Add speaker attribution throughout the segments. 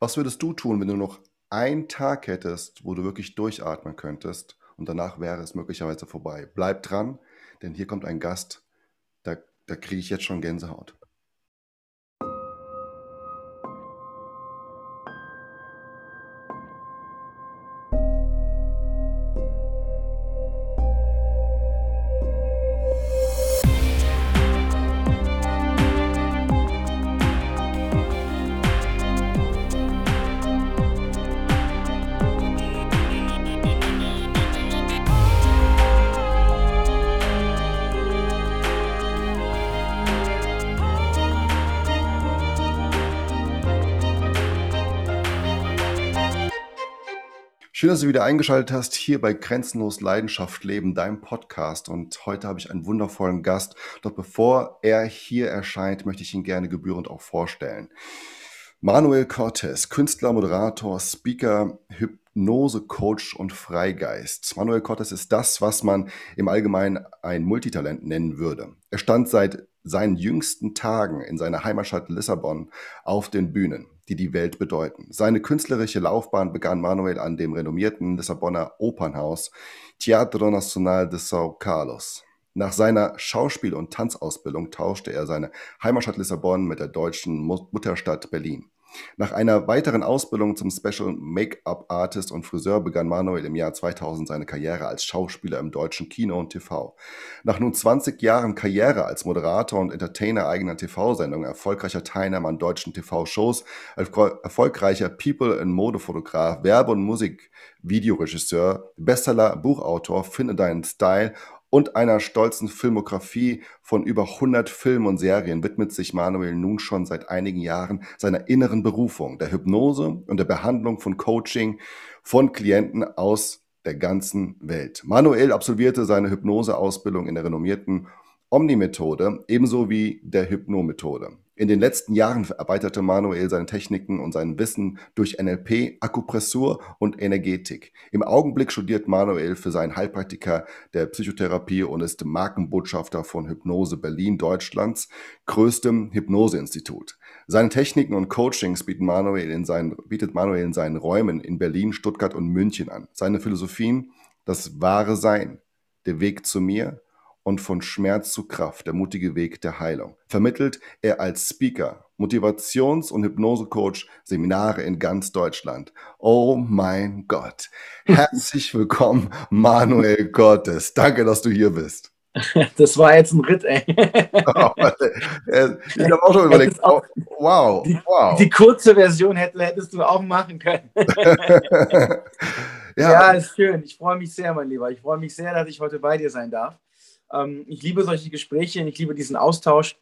Speaker 1: Was würdest du tun, wenn du noch einen Tag hättest, wo du wirklich durchatmen könntest und danach wäre es möglicherweise vorbei? Bleib dran, denn hier kommt ein Gast, da, da kriege ich jetzt schon Gänsehaut. Schön, dass du wieder eingeschaltet hast hier bei Grenzenlos Leidenschaft Leben, deinem Podcast. Und heute habe ich einen wundervollen Gast. Doch bevor er hier erscheint, möchte ich ihn gerne gebührend auch vorstellen. Manuel Cortez, Künstler, Moderator, Speaker, Hypnose, Coach und Freigeist. Manuel Cortez ist das, was man im Allgemeinen ein Multitalent nennen würde. Er stand seit seinen jüngsten Tagen in seiner Heimatstadt Lissabon auf den Bühnen die die Welt bedeuten. Seine künstlerische Laufbahn begann Manuel an dem renommierten Lissabonner Opernhaus Teatro Nacional de São Carlos. Nach seiner Schauspiel- und Tanzausbildung tauschte er seine Heimatstadt Lissabon mit der deutschen Mutterstadt Berlin. Nach einer weiteren Ausbildung zum Special Make-up Artist und Friseur begann Manuel im Jahr 2000 seine Karriere als Schauspieler im deutschen Kino und TV. Nach nun 20 Jahren Karriere als Moderator und Entertainer eigener TV-Sendungen, erfolgreicher Teilnehmer an deutschen TV-Shows, erfolgreicher People- und Modefotograf, Werbe- und Musikvideoregisseur, Bestseller, Buchautor, Finde deinen Style und einer stolzen Filmografie von über 100 Filmen und Serien widmet sich Manuel nun schon seit einigen Jahren seiner inneren Berufung, der Hypnose und der Behandlung von Coaching von Klienten aus der ganzen Welt. Manuel absolvierte seine Hypnoseausbildung in der renommierten Omni-Methode ebenso wie der Hypno-Methode. In den letzten Jahren erweiterte Manuel seine Techniken und sein Wissen durch NLP, Akupressur und Energetik. Im Augenblick studiert Manuel für seinen Heilpraktiker der Psychotherapie und ist Markenbotschafter von Hypnose Berlin, Deutschlands größtem Hypnoseinstitut. Seine Techniken und Coachings bietet Manuel in seinen, bietet Manuel in seinen Räumen in Berlin, Stuttgart und München an. Seine Philosophien, das wahre Sein, der Weg zu mir und von Schmerz zu Kraft, der mutige Weg der Heilung. Vermittelt er als Speaker, Motivations- und Hypnosecoach Seminare in ganz Deutschland. Oh mein Gott. Herzlich willkommen, Manuel Gottes. Danke, dass du hier bist.
Speaker 2: Das war jetzt ein Ritt, ey.
Speaker 1: Oh, ich habe auch schon überlegt, auch, wow,
Speaker 2: die,
Speaker 1: wow.
Speaker 2: Die kurze Version hätte, hättest du auch machen können. ja, ja, ist schön. Ich freue mich sehr, mein Lieber. Ich freue mich sehr, dass ich heute bei dir sein darf. Ähm, ich liebe solche Gespräche ich liebe diesen Austausch.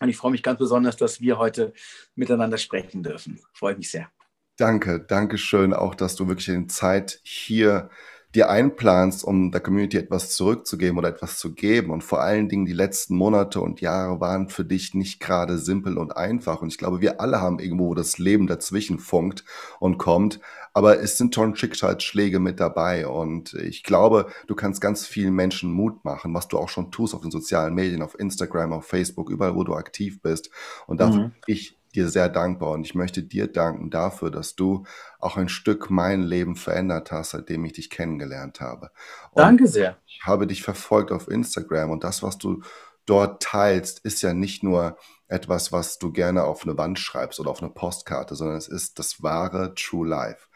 Speaker 2: Und ich freue mich ganz besonders, dass wir heute miteinander sprechen dürfen. Freue mich sehr.
Speaker 1: Danke, danke schön auch, dass du wirklich in Zeit hier dir einplanst, um der Community etwas zurückzugeben oder etwas zu geben. Und vor allen Dingen die letzten Monate und Jahre waren für dich nicht gerade simpel und einfach. Und ich glaube, wir alle haben irgendwo das Leben dazwischen funkt und kommt. Aber es sind schon Schicksalsschläge mit dabei. Und ich glaube, du kannst ganz vielen Menschen Mut machen, was du auch schon tust auf den sozialen Medien, auf Instagram, auf Facebook, überall, wo du aktiv bist. Und dafür mhm. ich dir sehr dankbar und ich möchte dir danken dafür, dass du auch ein Stück mein Leben verändert hast, seitdem ich dich kennengelernt habe.
Speaker 2: Und Danke sehr.
Speaker 1: Ich habe dich verfolgt auf Instagram und das, was du dort teilst, ist ja nicht nur etwas, was du gerne auf eine Wand schreibst oder auf eine Postkarte, sondern es ist das wahre True Life.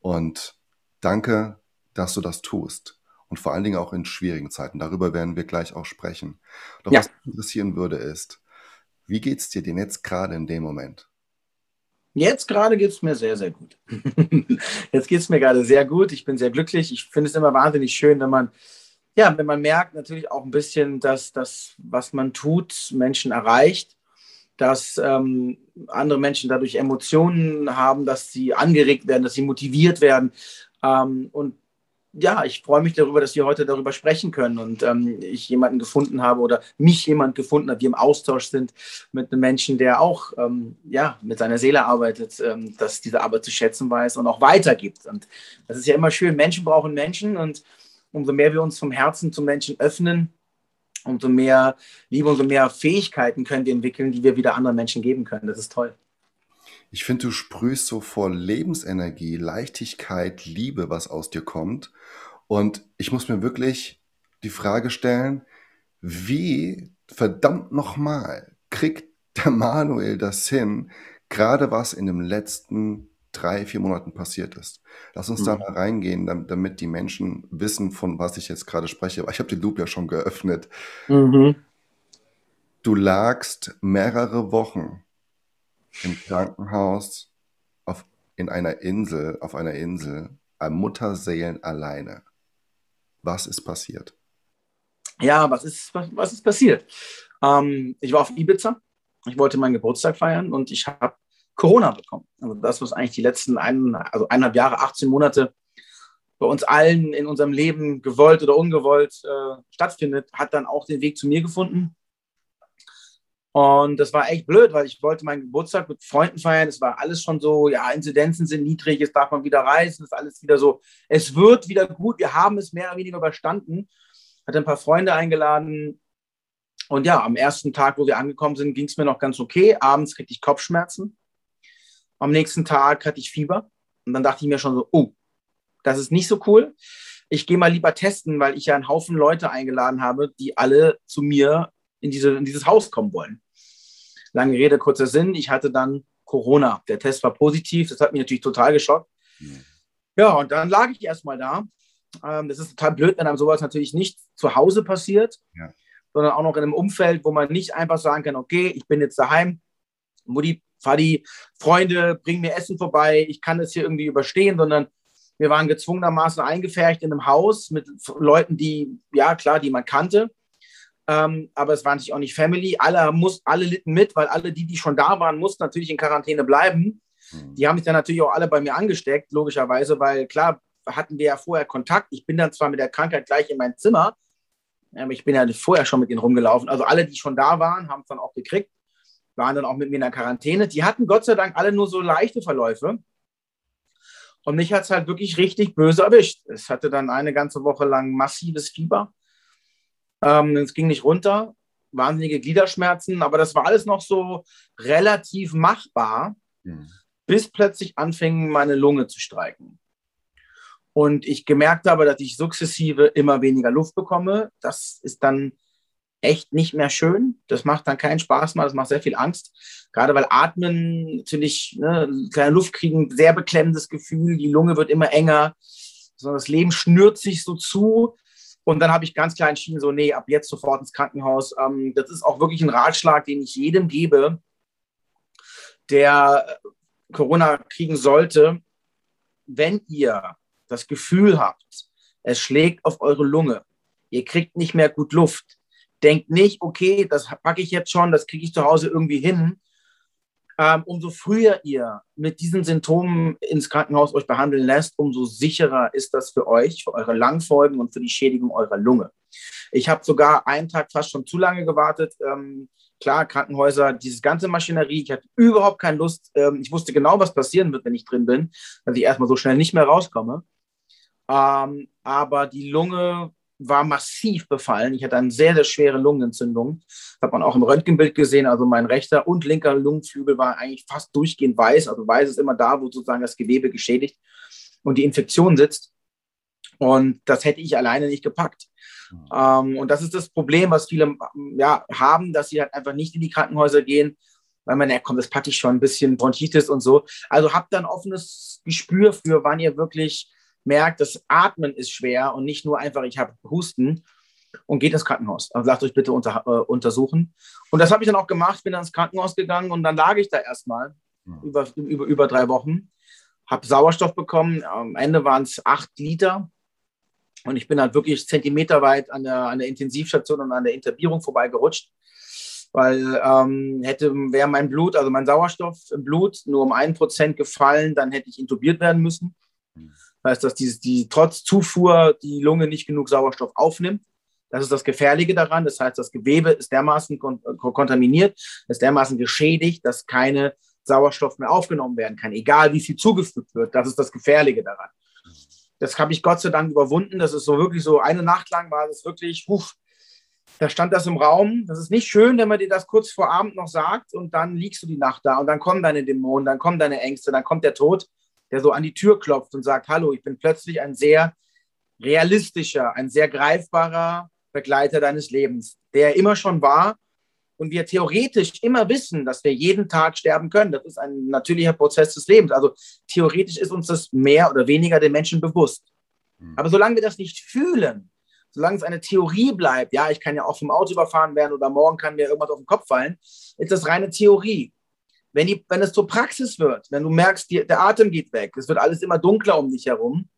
Speaker 1: Und danke, dass du das tust. Und vor allen Dingen auch in schwierigen Zeiten. Darüber werden wir gleich auch sprechen. Doch ja. was mich interessieren würde, ist, wie geht es dir denn jetzt gerade in dem Moment?
Speaker 2: Jetzt gerade geht es mir sehr, sehr gut. jetzt geht es mir gerade sehr gut. Ich bin sehr glücklich. Ich finde es immer wahnsinnig schön, wenn man, ja, wenn man merkt natürlich auch ein bisschen, dass das, was man tut, Menschen erreicht, dass ähm, andere Menschen dadurch Emotionen haben, dass sie angeregt werden, dass sie motiviert werden. Ähm, und ja, ich freue mich darüber, dass wir heute darüber sprechen können und ähm, ich jemanden gefunden habe oder mich jemand gefunden hat, wir im Austausch sind mit einem Menschen, der auch ähm, ja, mit seiner Seele arbeitet, ähm, dass diese Arbeit zu schätzen weiß und auch weitergibt. Und das ist ja immer schön, Menschen brauchen Menschen und umso mehr wir uns vom Herzen zum Menschen öffnen, umso mehr Liebe, umso mehr Fähigkeiten können wir entwickeln, die wir wieder anderen Menschen geben können. Das ist toll.
Speaker 1: Ich finde, du sprühst so vor Lebensenergie, Leichtigkeit, Liebe, was aus dir kommt. Und ich muss mir wirklich die Frage stellen, wie verdammt nochmal kriegt der Manuel das hin, gerade was in den letzten drei, vier Monaten passiert ist. Lass uns da
Speaker 2: Mhm.
Speaker 1: mal reingehen, dam- damit die Menschen wissen, von was ich jetzt gerade spreche. Aber ich habe den Loop ja schon geöffnet.
Speaker 2: Mhm.
Speaker 1: Du lagst mehrere Wochen im Krankenhaus auf, in einer Insel, auf einer Insel, an Mutterseelen alleine. Was ist passiert?
Speaker 2: Ja, was ist, was, was ist passiert? Ähm, ich war auf Ibiza. Ich wollte meinen Geburtstag feiern und ich habe Corona bekommen. Also das, was eigentlich die letzten ein, also eineinhalb Jahre, 18 Monate bei uns allen in unserem Leben gewollt oder ungewollt äh, stattfindet, hat dann auch den Weg zu mir gefunden. Und das war echt blöd, weil ich wollte meinen Geburtstag mit Freunden feiern. Es war alles schon so, ja, Inzidenzen sind niedrig, jetzt darf man wieder reisen, es ist alles wieder so. Es wird wieder gut, wir haben es mehr oder weniger überstanden. Hatte ein paar Freunde eingeladen. Und ja, am ersten Tag, wo wir angekommen sind, ging es mir noch ganz okay. Abends kriegte ich Kopfschmerzen. Am nächsten Tag hatte ich Fieber. Und dann dachte ich mir schon so, oh, das ist nicht so cool. Ich gehe mal lieber testen, weil ich ja einen Haufen Leute eingeladen habe, die alle zu mir in, diese, in dieses Haus kommen wollen. Lange Rede, kurzer Sinn. Ich hatte dann Corona. Der Test war positiv. Das hat mich natürlich total geschockt.
Speaker 1: Hm.
Speaker 2: Ja, und dann lag ich erstmal da. Ähm, das ist total blöd, wenn einem sowas natürlich nicht zu Hause passiert,
Speaker 1: Ja.
Speaker 2: sondern auch noch in einem Umfeld, wo man nicht einfach sagen kann, okay, ich bin jetzt daheim, Mutti, Vati, Freunde, bring mir Essen vorbei, ich kann das hier irgendwie überstehen, sondern wir waren gezwungenermaßen eingefärcht in einem Haus mit Leuten, die, ja klar, die man kannte, ähm, aber es war natürlich auch nicht Family. Alle, muss, alle litten mit, weil alle die, die schon da waren, mussten natürlich in Quarantäne bleiben.
Speaker 1: Hm.
Speaker 2: Die haben sich dann natürlich auch alle bei mir angesteckt, logischerweise, weil klar hatten wir ja vorher Kontakt. Ich bin dann zwar mit der Krankheit gleich in mein Zimmer, aber ich bin ja vorher schon mit ihnen rumgelaufen. Also alle, die schon da waren, haben es dann auch gekriegt, waren dann auch mit mir in der Quarantäne. Die hatten Gott sei Dank alle nur so leichte Verläufe. Und mich hat es halt wirklich richtig böse erwischt. Es hatte dann eine ganze Woche lang massives Fieber. Ähm, es ging nicht runter, wahnsinnige Gliederschmerzen, aber das war alles noch so relativ machbar,
Speaker 1: Hm.
Speaker 2: bis plötzlich anfing, meine Lunge zu streiken. Und ich gemerkt habe, dass ich sukzessive immer weniger Luft bekomme. Das ist dann echt nicht mehr schön. Das macht dann keinen Spaß mehr, das macht sehr viel Angst. Gerade weil Atmen natürlich, ne, kleine Luft kriegen, sehr beklemmendes Gefühl, die Lunge wird immer enger, so das Leben schnürt sich so zu. Und dann habe ich ganz klar entschieden, so, nee, ab jetzt sofort ins Krankenhaus. Ähm, das ist auch wirklich ein Ratschlag, den ich jedem gebe, der Corona kriegen sollte. Wenn ihr das Gefühl habt, es schlägt auf eure Lunge, ihr kriegt nicht mehr gut Luft, denkt nicht, okay, das packe ich jetzt schon, das kriege ich zu Hause irgendwie hin. Ähm, umso früher ihr mit diesen Symptomen ins Krankenhaus euch behandeln lässt, umso sicherer ist das für euch, für eure Langfolgen und für die Schädigung eurer Lunge. Ich habe sogar einen Tag fast schon zu lange gewartet. Ähm, klar, Krankenhäuser, dieses ganze Maschinerie, ich hatte überhaupt keine Lust. Ähm, ich wusste genau, was passieren wird, wenn ich drin bin, dass ich erstmal so schnell nicht mehr rauskomme. Ähm, aber die Lunge war massiv befallen. Ich hatte eine sehr, sehr schwere Lungenentzündung. Das hat man auch im Röntgenbild gesehen. Also mein rechter und linker Lungenflügel war eigentlich fast durchgehend weiß. Also weiß ist immer da, wo sozusagen das Gewebe geschädigt und die Infektion sitzt. Und das hätte ich alleine nicht gepackt. Mhm. Ähm, und das ist das Problem, was viele ja, haben, dass sie halt einfach nicht in die Krankenhäuser gehen, weil man, ja komm, das packe ich schon ein bisschen Bronchitis und so. Also habt dann offenes Gespür für, wann ihr wirklich merkt, das Atmen ist schwer und nicht nur einfach, ich habe Husten und geht ins Krankenhaus. Also lasst euch bitte unter, äh, untersuchen. Und das habe ich dann auch gemacht, bin dann ins Krankenhaus gegangen und dann lag ich da erstmal mhm. über, über, über drei Wochen, habe Sauerstoff bekommen. Am Ende waren es acht Liter. Und ich bin halt wirklich zentimeterweit an der, an der Intensivstation und an der Intubierung vorbeigerutscht. Weil ähm, hätte, wäre mein Blut, also mein Sauerstoff im Blut nur um ein Prozent gefallen, dann hätte ich intubiert werden müssen. Das heißt, dass dieses, die trotz Zufuhr die Lunge nicht genug Sauerstoff aufnimmt. Das ist das Gefährliche daran. Das heißt, das Gewebe ist dermaßen kon kontaminiert, ist dermaßen geschädigt, dass keine Sauerstoff mehr aufgenommen werden kann, egal wie viel zugefügt wird. Das ist das Gefährliche daran. Das habe ich Gott sei Dank überwunden. Das ist so wirklich so eine Nacht lang war es wirklich, uff, da stand das im Raum. Das ist nicht schön, wenn man dir das kurz vor Abend noch sagt und dann liegst du die Nacht da und dann kommen deine Dämonen, dann kommen deine Ängste, dann kommt der Tod, der so an die Tür klopft und sagt, hallo, ich bin plötzlich ein sehr realistischer, ein sehr greifbarer Begleiter deines Lebens, der immer schon war und wir theoretisch immer wissen, dass wir jeden Tag sterben können. Das ist ein natürlicher Prozess des Lebens. Also theoretisch ist uns das mehr oder weniger den Menschen bewusst. Hm. Aber solange wir das nicht fühlen, solange es eine Theorie bleibt, ja, ich kann ja auch vom Auto überfahren werden oder morgen kann mir irgendwas auf den Kopf fallen, ist das reine Theorie. Wenn, die, wenn es zur Praxis wird, wenn du merkst, die, der Atem geht weg, es wird alles immer dunkler um dich herum,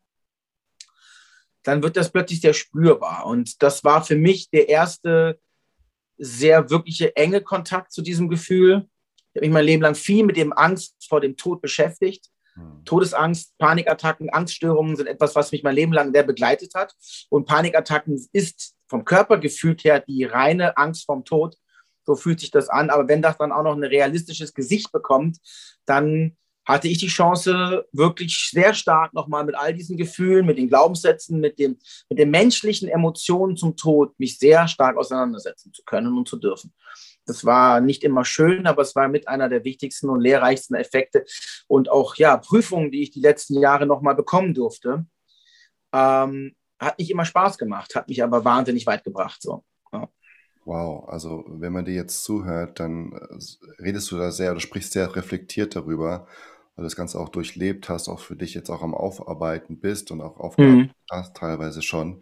Speaker 2: dann wird das plötzlich sehr spürbar. Und das war für mich der erste sehr wirkliche enge Kontakt zu diesem Gefühl. Ich habe mich mein Leben lang viel mit dem Angst vor dem Tod beschäftigt. Hm. Todesangst, Panikattacken, Angststörungen sind etwas, was mich mein Leben lang sehr begleitet hat. Und Panikattacken ist vom Körpergefühl her die reine Angst vom Tod. So fühlt sich das an. Aber wenn das dann auch noch ein realistisches Gesicht bekommt, dann hatte ich die Chance, wirklich sehr stark nochmal mit all diesen Gefühlen, mit den Glaubenssätzen, mit, dem, mit den menschlichen Emotionen zum Tod, mich sehr stark auseinandersetzen zu können und zu dürfen. Das war nicht immer schön, aber es war mit einer der wichtigsten und lehrreichsten Effekte und auch ja, Prüfungen, die ich die letzten Jahre nochmal bekommen durfte. Ähm, hat nicht immer Spaß gemacht, hat mich aber wahnsinnig weit gebracht. So.
Speaker 1: Wow, also wenn man dir jetzt zuhört, dann äh, redest du da sehr oder sprichst sehr reflektiert darüber weil du das Ganze auch durchlebt hast, auch für dich jetzt auch am Aufarbeiten bist und auch aufgearbeitet mhm. hast, teilweise schon.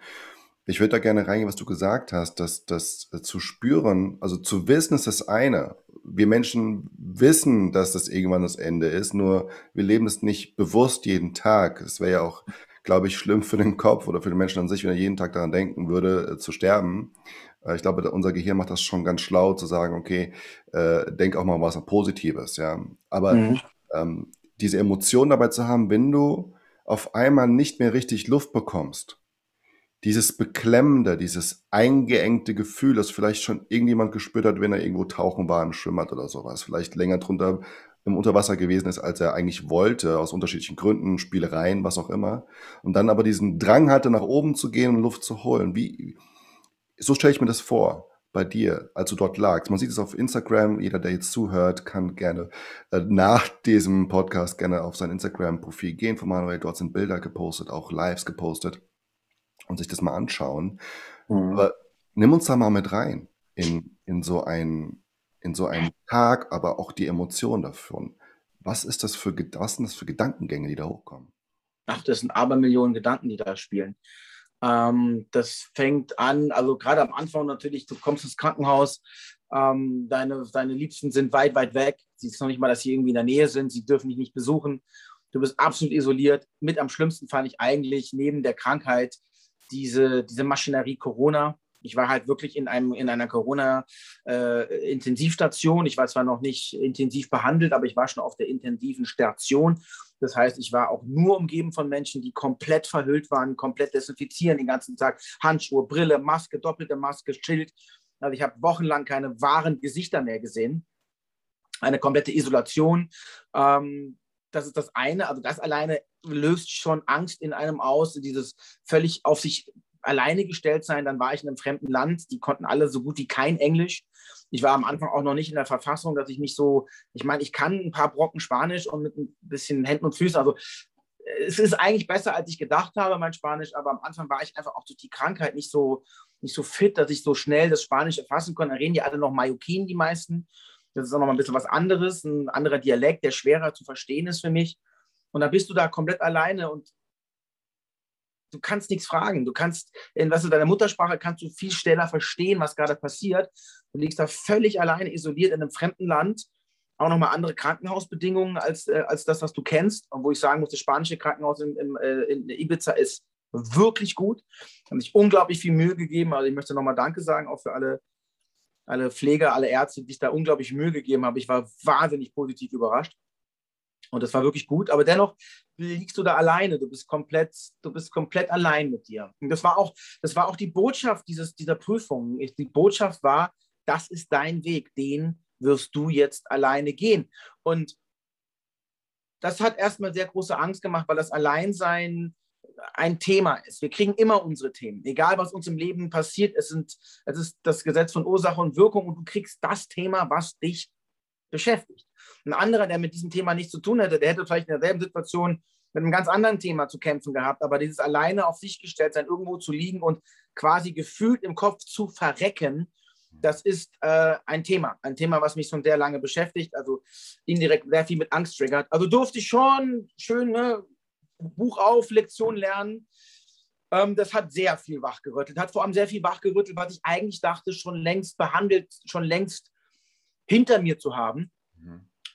Speaker 1: Ich würde da gerne reingehen, was du gesagt hast, dass das äh, zu spüren, also zu wissen ist das eine. Wir Menschen wissen, dass das irgendwann das Ende ist, nur wir leben es nicht bewusst jeden Tag. Es wäre ja auch, glaube ich, schlimm für den Kopf oder für den Menschen an sich, wenn er jeden Tag daran denken würde, äh, zu sterben. Äh, ich glaube, unser Gehirn macht das schon ganz schlau zu sagen, okay, äh, denk auch mal was Positives, ja. Aber mhm. ähm, diese Emotion dabei zu haben, wenn du auf einmal nicht mehr richtig Luft bekommst. Dieses beklemmende, dieses eingeengte Gefühl, das vielleicht schon irgendjemand gespürt hat, wenn er irgendwo tauchen war im Schwimmbad oder sowas. Vielleicht länger drunter im Unterwasser gewesen ist, als er eigentlich wollte, aus unterschiedlichen Gründen, Spielereien, was auch immer. Und dann aber diesen Drang hatte, nach oben zu gehen und Luft zu holen. Wie, so stelle ich mir das vor bei dir, als du dort lagst? Man sieht es auf Instagram. Jeder, der jetzt zuhört, kann gerne äh, nach diesem Podcast gerne auf sein Instagram-Profil gehen von Manuel. Dort sind Bilder gepostet, auch Lives gepostet und sich das mal anschauen. Mhm. Aber nimm uns da mal mit rein in, in so ein in so einen Tag, aber auch die Emotionen davon. Was ist das für, was sind das für Gedankengänge, die da hochkommen?
Speaker 2: Ach, das sind Abermillionen Gedanken, die da spielen. Ähm, das fängt an, also gerade am Anfang natürlich, du kommst ins Krankenhaus, ähm, deine, deine Liebsten sind weit, weit weg. Sie ist noch nicht mal, dass sie irgendwie in der Nähe sind, sie dürfen dich nicht besuchen. Du bist absolut isoliert. Mit am schlimmsten fand ich eigentlich neben der Krankheit diese, diese Maschinerie Corona. Ich war halt wirklich in, einem, in einer Corona-Intensivstation. Äh, ich war zwar noch nicht intensiv behandelt, aber ich war schon auf der intensiven Station. Das heißt, ich war auch nur umgeben von Menschen, die komplett verhüllt waren, komplett desinfizieren den ganzen Tag. Handschuhe, Brille, Maske, doppelte Maske, Schild. Also ich habe wochenlang keine wahren Gesichter mehr gesehen. Eine komplette Isolation. Ähm, das ist das eine. Also das alleine löst schon Angst in einem aus, dieses völlig auf sich alleine gestellt sein. Dann war ich in einem fremden Land. Die konnten alle so gut wie kein Englisch. Ich war am Anfang auch noch nicht in der Verfassung, dass ich mich so, ich meine, ich kann ein paar Brocken Spanisch und mit ein bisschen Händen und Füßen. Also es ist eigentlich besser, als ich gedacht habe, mein Spanisch, aber am Anfang war ich einfach auch durch die Krankheit nicht so, nicht so fit, dass ich so schnell das Spanisch erfassen konnte. Da reden die alle noch Mallorquin, die meisten. Das ist auch noch ein bisschen was anderes, ein anderer Dialekt, der schwerer zu verstehen ist für mich. Und da bist du da komplett alleine und du kannst nichts fragen. Du kannst, in was du deiner Muttersprache kannst du viel schneller verstehen, was gerade passiert. Du liegst da völlig alleine isoliert in einem fremden Land. Auch nochmal andere Krankenhausbedingungen als, äh, als das, was du kennst. Und wo ich sagen muss, das spanische Krankenhaus in, in, äh, in Ibiza ist wirklich gut. Haben sich unglaublich viel Mühe gegeben. Also ich möchte nochmal Danke sagen, auch für alle, alle Pfleger, alle Ärzte, die sich da unglaublich Mühe gegeben haben. Ich war wahnsinnig positiv überrascht. Und das war wirklich gut, aber dennoch liegst du da alleine, du bist komplett, du bist komplett allein mit dir. Und das war auch, das war auch die Botschaft dieses, dieser Prüfung. Die Botschaft war, das ist dein Weg, den wirst du jetzt alleine gehen. Und das hat erstmal sehr große Angst gemacht, weil das Alleinsein ein Thema ist. Wir kriegen immer unsere Themen. Egal, was uns im Leben passiert, es, sind, es ist das Gesetz von Ursache und Wirkung und du kriegst das Thema, was dich beschäftigt. Ein anderer, der mit diesem Thema nichts zu tun hätte, der hätte vielleicht in derselben Situation mit einem ganz anderen Thema zu kämpfen gehabt, aber dieses alleine auf sich gestellt sein, irgendwo zu liegen und quasi gefühlt im Kopf zu verrecken, das ist äh, ein Thema, ein Thema, was mich schon sehr lange beschäftigt, also indirekt sehr viel mit Angst triggert. Also durfte ich schon schön ne, Buch auf, Lektion lernen. Ähm, das hat sehr viel wachgerüttelt, hat vor allem sehr viel wachgerüttelt, was ich eigentlich dachte, schon längst behandelt, schon längst hinter mir zu haben.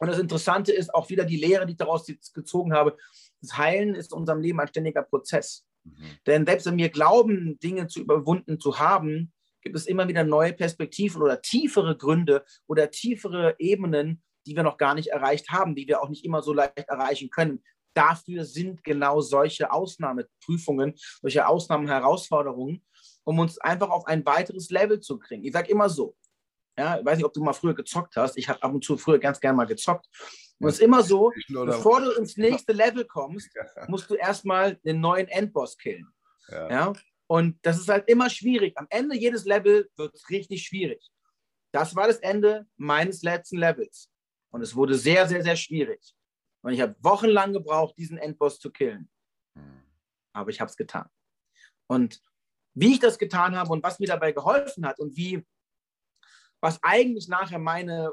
Speaker 2: Und das Interessante ist auch wieder die Lehre, die ich daraus gezogen habe. Das Heilen ist in unserem Leben ein ständiger Prozess. Mhm. Denn selbst wenn wir glauben, Dinge zu überwunden zu haben, gibt es immer wieder neue Perspektiven oder tiefere Gründe oder tiefere Ebenen, die wir noch gar nicht erreicht haben, die wir auch nicht immer so leicht erreichen können. Dafür sind genau solche Ausnahmeprüfungen, solche Ausnahmenherausforderungen, um uns einfach auf ein weiteres Level zu kriegen. Ich sage immer so, ja, ich weiß nicht, ob du mal früher gezockt hast. Ich habe ab und zu früher ganz gerne mal gezockt. Und es ist immer so, bevor du ins nächste Level kommst, musst du erstmal den neuen Endboss killen. Ja. ja. Und das ist halt immer schwierig. Am Ende jedes Level wird es richtig schwierig. Das war das Ende meines letzten Levels. Und es wurde sehr, sehr, sehr schwierig. Und ich habe wochenlang gebraucht, diesen Endboss zu killen. Hm. Aber ich habe es getan. Und wie ich das getan habe und was mir dabei geholfen hat und wie was eigentlich nachher meine,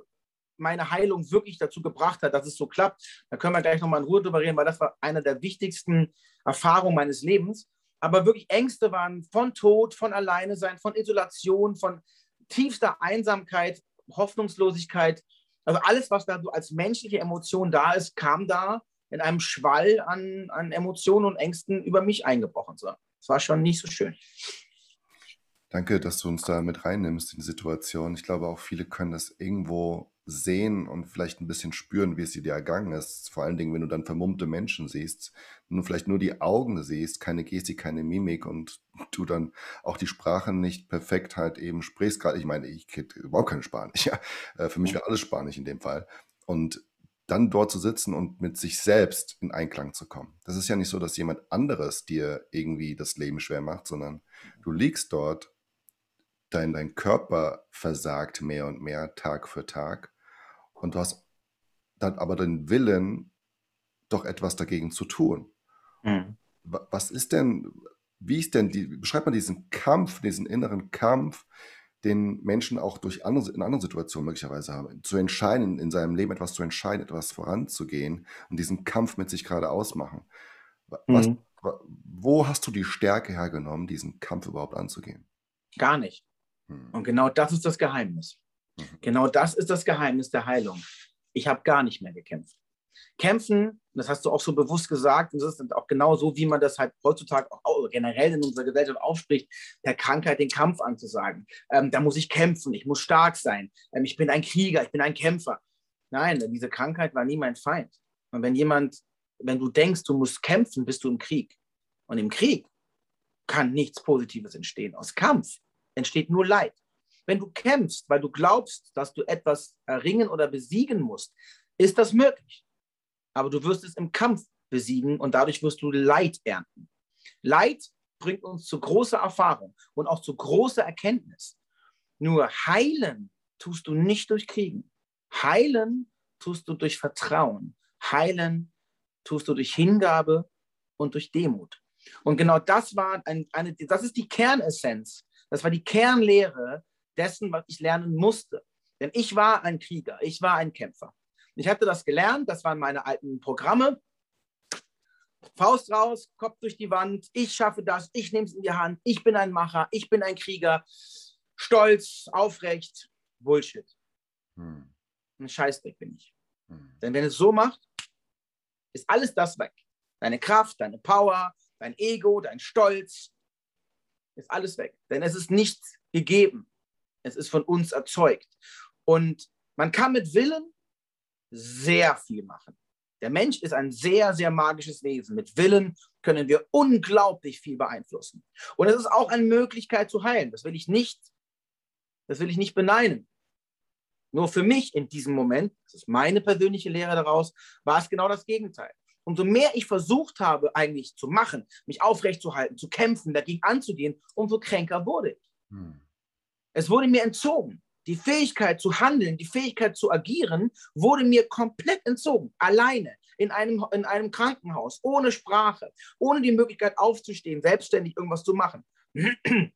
Speaker 2: meine Heilung wirklich dazu gebracht hat, dass es so klappt. Da können wir gleich nochmal in Ruhe drüber reden, weil das war eine der wichtigsten Erfahrungen meines Lebens. Aber wirklich Ängste waren von Tod, von Alleine sein, von Isolation, von tiefster Einsamkeit, Hoffnungslosigkeit. Also alles, was da so als menschliche Emotion da ist, kam da in einem Schwall an, an Emotionen und Ängsten über mich eingebrochen. So. Das war schon nicht so schön.
Speaker 1: Danke, dass du uns da mit reinnimmst in die Situation. Ich glaube, auch viele können das irgendwo sehen und vielleicht ein bisschen spüren, wie es dir ergangen ist. Vor allen Dingen, wenn du dann vermummte Menschen siehst, nur vielleicht nur die Augen siehst, keine Gestik, keine Mimik und du dann auch die Sprache nicht perfekt halt eben sprichst. Gerade, ich meine, ich kenne überhaupt kein Spanisch. Ja, äh, für mich wäre alles Spanisch in dem Fall. Und dann dort zu sitzen und mit sich selbst in Einklang zu kommen. Das ist ja nicht so, dass jemand anderes dir irgendwie das Leben schwer macht, sondern du liegst dort dein, dein Körper versagt mehr und mehr Tag für Tag und du hast dann aber den Willen, doch etwas dagegen zu tun. Mhm. Was ist denn, wie ist denn die, beschreibt man diesen Kampf, diesen inneren Kampf, den Menschen auch durch andere, in anderen Situationen möglicherweise haben, zu entscheiden, in seinem Leben etwas zu entscheiden, etwas voranzugehen und diesen Kampf mit sich gerade ausmachen. Was, mhm. Wo hast du die Stärke hergenommen, diesen Kampf überhaupt anzugehen?
Speaker 2: Gar nicht. Mhm. Und genau das ist das Geheimnis. Mhm. Genau das ist das Geheimnis der Heilung. Ich habe gar nicht mehr gekämpft. Kämpfen, das hast du auch so bewusst gesagt, und das ist auch genau so, wie man das halt heutzutage auch generell in unserer Gesellschaft aufspricht, der Krankheit den Kampf anzusagen. Ähm, da muss ich kämpfen, ich muss stark sein, ähm, ich bin ein Krieger, ich bin ein Kämpfer. Nein, diese Krankheit war nie mein Feind. Und wenn jemand, wenn du denkst, du musst kämpfen, bist du im Krieg. Und im Krieg kann nichts Positives entstehen. Aus Kampf entsteht nur Leid. Wenn du kämpfst, weil du glaubst, dass du etwas erringen oder besiegen musst, ist das möglich. Aber du wirst es im Kampf besiegen und dadurch wirst du Leid ernten. Leid bringt uns zu großer Erfahrung und auch zu großer Erkenntnis. Nur heilen tust du nicht durch Kriegen. Heilen tust du durch Vertrauen. Heilen tust du durch Hingabe und durch Demut. Und genau das war ein, eine, das ist die Kernessenz das war die Kernlehre dessen, was ich lernen musste. Denn ich war ein Krieger, ich war ein Kämpfer. Ich hatte das gelernt, das waren meine alten Programme. Faust raus, Kopf durch die Wand, ich schaffe das, ich nehme es in die Hand, ich bin ein Macher, ich bin ein Krieger, stolz, aufrecht, Bullshit. Hm. Ein Scheißdreck bin ich. Hm. Denn wenn es so macht, ist alles das weg. Deine Kraft, deine Power, dein Ego, dein Stolz, ist alles weg. Denn es ist nichts gegeben. Es ist von uns erzeugt. Und man kann mit Willen sehr viel machen. Der Mensch ist ein sehr, sehr magisches Wesen. Mit Willen können wir unglaublich viel beeinflussen. Und es ist auch eine Möglichkeit zu heilen. Das will ich nicht, das will ich nicht beneiden. Nur für mich in diesem Moment, das ist meine persönliche Lehre daraus, war es genau das Gegenteil. Umso mehr ich versucht habe, eigentlich zu machen, mich aufrechtzuerhalten, zu kämpfen, dagegen anzugehen, umso kränker wurde ich. Hm. Es wurde mir entzogen. Die Fähigkeit zu handeln, die Fähigkeit zu agieren, wurde mir komplett entzogen. Alleine, in einem, in einem Krankenhaus, ohne Sprache, ohne die Möglichkeit aufzustehen, selbstständig irgendwas zu machen.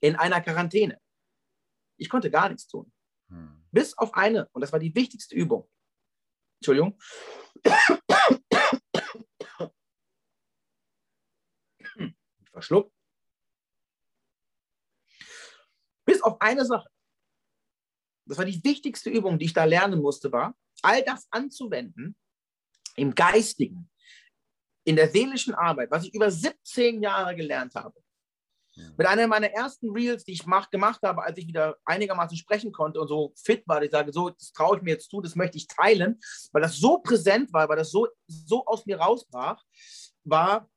Speaker 2: In einer Quarantäne. Ich konnte gar nichts tun. Hm. Bis auf eine, und das war die wichtigste Übung. Entschuldigung. Verschluckt. Bis auf eine Sache. Das war die wichtigste Übung, die ich da lernen musste, war, all das anzuwenden im Geistigen, in der seelischen Arbeit, was ich über 17 Jahre gelernt habe. Mit einer meiner ersten Reels, die ich mach, gemacht habe, als ich wieder einigermaßen sprechen konnte und so fit war, ich sage, so, das traue ich mir jetzt zu, das möchte ich teilen, weil das so präsent war, weil das so, so aus mir rausbrach, war,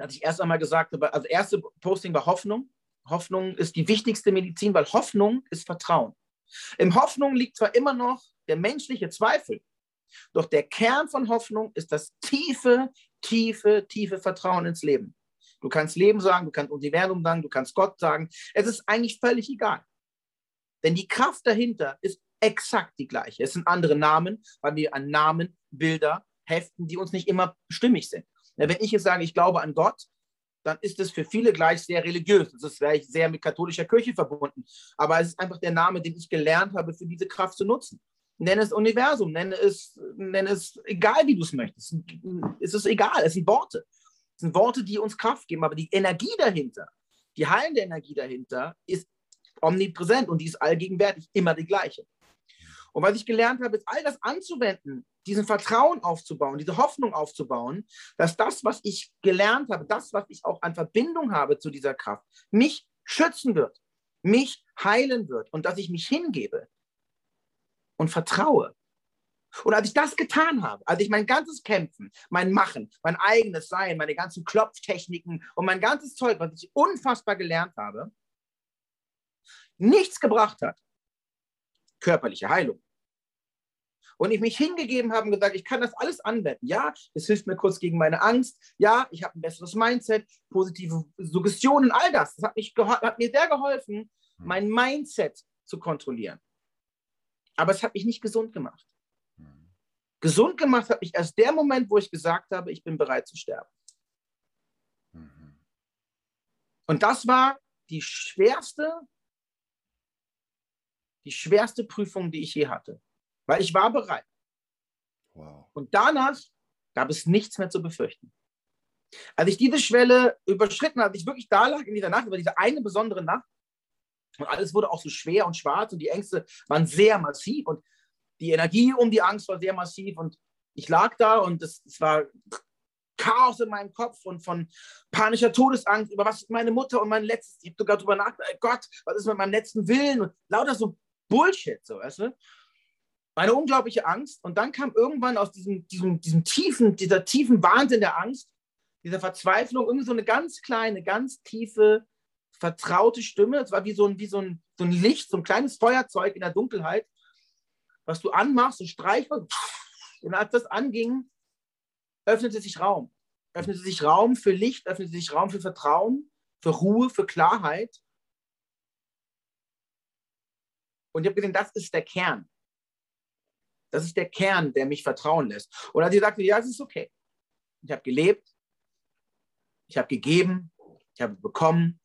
Speaker 2: dass ich erst einmal gesagt also erste Posting war Hoffnung. Hoffnung ist die wichtigste Medizin, weil Hoffnung ist Vertrauen. Im Hoffnung liegt zwar immer noch der menschliche Zweifel, doch der Kern von Hoffnung ist das tiefe, tiefe, tiefe Vertrauen ins Leben. Du kannst Leben sagen, du kannst Universum sagen, du kannst Gott sagen. Es ist eigentlich völlig egal. Denn die Kraft dahinter ist exakt die gleiche. Es sind andere Namen, weil wir an Namen, Bilder heften, die uns nicht immer stimmig sind. Wenn ich jetzt sage, ich glaube an Gott, dann ist es für viele gleich sehr religiös. Das ist vielleicht sehr mit katholischer Kirche verbunden. Aber es ist einfach der Name, den ich gelernt habe, für diese Kraft zu nutzen. Nenne es Universum, nenne es, nenne es egal, wie du es möchtest. Es ist egal, es sind Worte. Es sind Worte, die uns Kraft geben, aber die Energie dahinter, die heilende Energie dahinter ist omnipräsent und die ist allgegenwärtig, immer die gleiche. Und was ich gelernt habe, ist all das anzuwenden, diesen Vertrauen aufzubauen, diese Hoffnung aufzubauen, dass das, was ich gelernt habe, das, was ich auch an Verbindung habe zu dieser Kraft, mich schützen wird, mich heilen wird und dass ich mich hingebe und vertraue. Und als ich das getan habe, als ich mein ganzes Kämpfen, mein Machen, mein eigenes Sein, meine ganzen Klopftechniken und mein ganzes Zeug, was ich unfassbar gelernt habe, nichts gebracht hat, körperliche Heilung. Und ich mich hingegeben habe und gesagt, ich kann das alles anwenden. Ja, es hilft mir kurz gegen meine Angst. Ja, ich habe ein besseres Mindset, positive Suggestionen, all das. Das hat, mich hat mir sehr geholfen, hm. mein Mindset zu kontrollieren. Aber es hat mich nicht gesund gemacht. Gesund gemacht hat mich erst der Moment, wo ich gesagt habe, ich bin bereit zu sterben. Mhm. Und das war die schwerste, die schwerste Prüfung, die ich je hatte. Weil ich war bereit. Wow. Und danach gab es nichts mehr zu befürchten. Als ich diese Schwelle überschritten habe, ich wirklich da lag in dieser Nacht, über diese eine besondere Nacht, und alles wurde auch so schwer und schwarz und die Ängste waren sehr massiv und die Energie um die Angst war sehr massiv und ich lag da und es, es war Chaos in meinem Kopf und von panischer Todesangst über was ist meine Mutter und mein letztes, ich habe sogar darüber nachgedacht, Gott, was ist mit meinem letzten Willen und lauter so Bullshit, so, weißt du? Eine unglaubliche Angst und dann kam irgendwann aus diesem, diesem, diesem tiefen, dieser tiefen Wahnsinn der Angst, dieser Verzweiflung, irgendwie so eine ganz kleine, ganz tiefe, vertraute Stimme. Es war wie so ein, wie so ein, so ein Licht, so ein kleines Feuerzeug in der Dunkelheit was du anmachst und streichst. Und als das anging, öffnete sich Raum. Öffnete sich Raum für Licht, öffnete sich Raum für Vertrauen, für Ruhe, für Klarheit. Und ich habe gesehen, das ist der Kern. Das ist der Kern, der mich vertrauen lässt. Und als ich sagte, ja, es ist okay. Ich habe gelebt, ich habe gegeben, ich habe bekommen,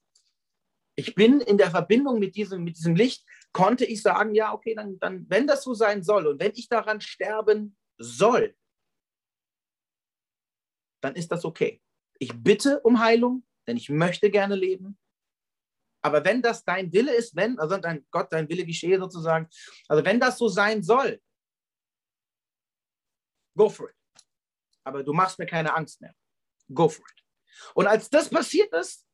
Speaker 2: ich bin in der Verbindung mit diesem, mit diesem Licht, konnte ich sagen, ja, okay, dann, dann, wenn das so sein soll und wenn ich daran sterben soll, dann ist das okay. Ich bitte um Heilung, denn ich möchte gerne leben. Aber wenn das dein Wille ist, wenn, also dein Gott, dein Wille geschehe sozusagen, also wenn das so sein soll, go for it. Aber du machst mir keine Angst mehr. Go for it. Und als das passiert ist,